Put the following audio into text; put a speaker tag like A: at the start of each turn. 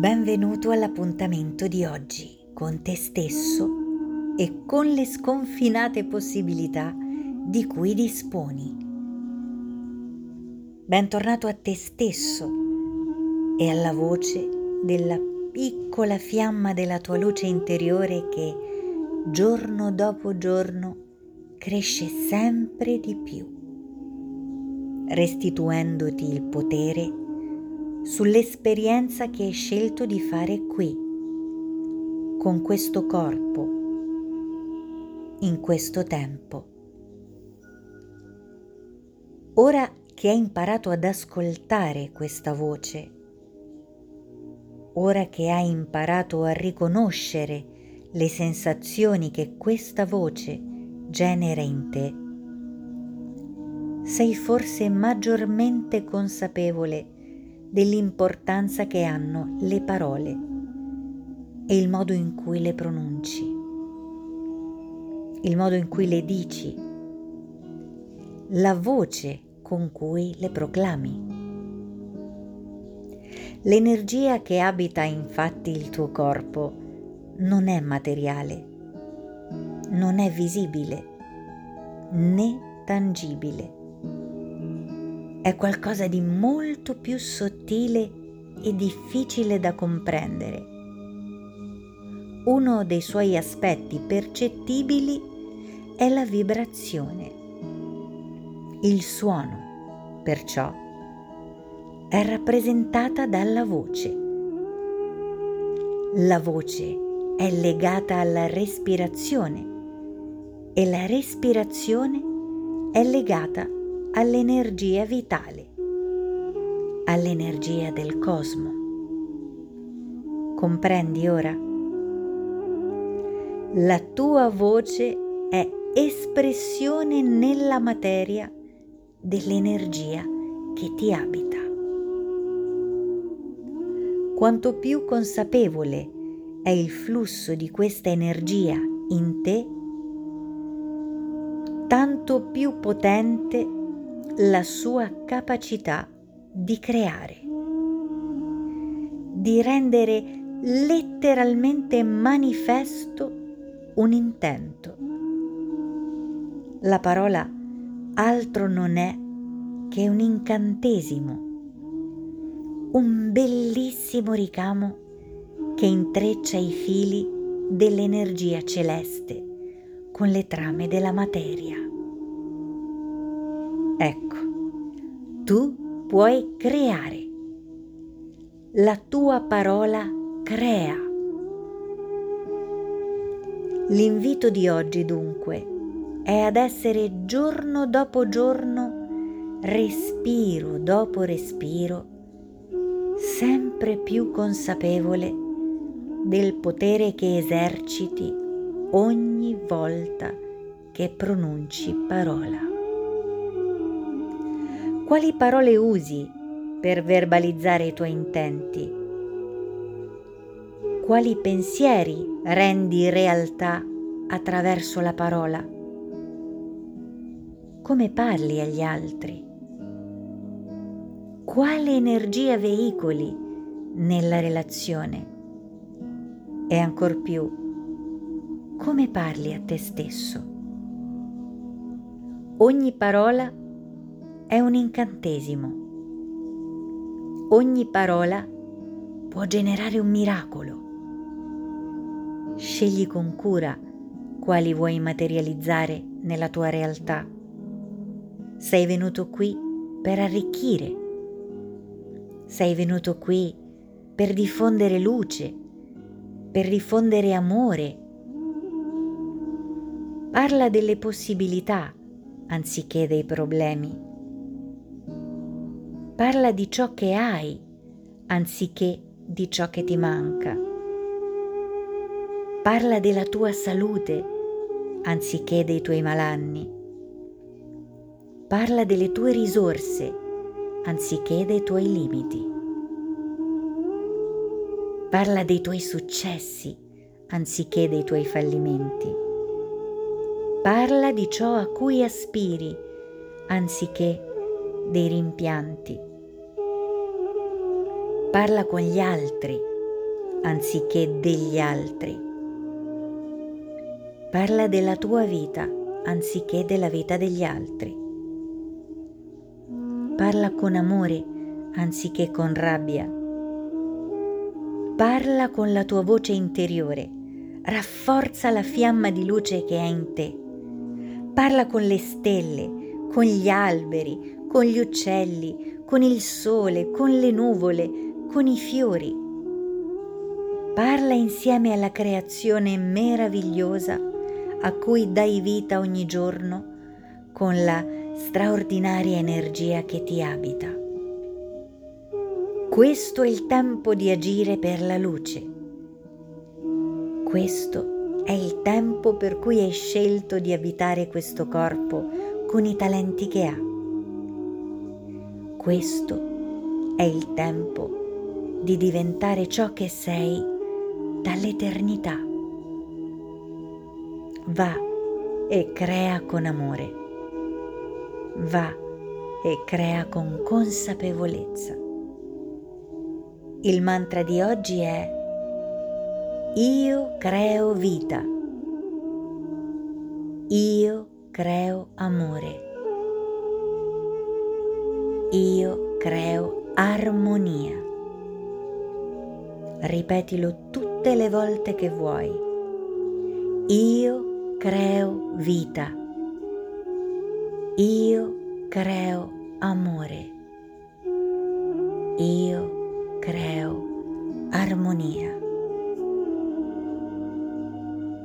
A: Benvenuto all'appuntamento di oggi con te stesso e con le sconfinate possibilità di cui disponi. Bentornato a te stesso e alla voce della piccola fiamma della tua luce interiore che giorno dopo giorno cresce sempre di più, restituendoti il potere sull'esperienza che hai scelto di fare qui, con questo corpo, in questo tempo. Ora che hai imparato ad ascoltare questa voce, ora che hai imparato a riconoscere le sensazioni che questa voce genera in te, sei forse maggiormente consapevole dell'importanza che hanno le parole e il modo in cui le pronunci, il modo in cui le dici, la voce con cui le proclami. L'energia che abita infatti il tuo corpo non è materiale, non è visibile né tangibile è qualcosa di molto più sottile e difficile da comprendere. Uno dei suoi aspetti percettibili è la vibrazione. Il suono, perciò, è rappresentata dalla voce. La voce è legata alla respirazione e la respirazione è legata all'energia vitale, all'energia del cosmo. Comprendi ora? La tua voce è espressione nella materia dell'energia che ti abita. Quanto più consapevole è il flusso di questa energia in te, tanto più potente è la sua capacità di creare, di rendere letteralmente manifesto un intento. La parola altro non è che un incantesimo, un bellissimo ricamo che intreccia i fili dell'energia celeste con le trame della materia. Ecco, tu puoi creare. La tua parola crea. L'invito di oggi dunque è ad essere giorno dopo giorno, respiro dopo respiro, sempre più consapevole del potere che eserciti ogni volta che pronunci parola quali parole usi per verbalizzare i tuoi intenti? Quali pensieri rendi realtà attraverso la parola? Come parli agli altri? Quale energia veicoli nella relazione? E ancor più, come parli a te stesso? Ogni parola è un incantesimo. Ogni parola può generare un miracolo. Scegli con cura quali vuoi materializzare nella tua realtà. Sei venuto qui per arricchire. Sei venuto qui per diffondere luce, per diffondere amore. Parla delle possibilità anziché dei problemi Parla di ciò che hai anziché di ciò che ti manca. Parla della tua salute anziché dei tuoi malanni. Parla delle tue risorse anziché dei tuoi limiti. Parla dei tuoi successi anziché dei tuoi fallimenti. Parla di ciò a cui aspiri anziché dei rimpianti. Parla con gli altri anziché degli altri. Parla della tua vita anziché della vita degli altri. Parla con amore anziché con rabbia. Parla con la tua voce interiore, rafforza la fiamma di luce che è in te. Parla con le stelle, con gli alberi, con gli uccelli, con il sole, con le nuvole, con i fiori. Parla insieme alla creazione meravigliosa a cui dai vita ogni giorno con la straordinaria energia che ti abita. Questo è il tempo di agire per la luce. Questo è il tempo per cui hai scelto di abitare questo corpo con i talenti che ha. Questo è il tempo di diventare ciò che sei dall'eternità. Va e crea con amore. Va e crea con consapevolezza. Il mantra di oggi è Io creo vita. Io creo amore. Io creo armonia. Ripetilo tutte le volte che vuoi. Io creo vita. Io creo amore. Io creo armonia.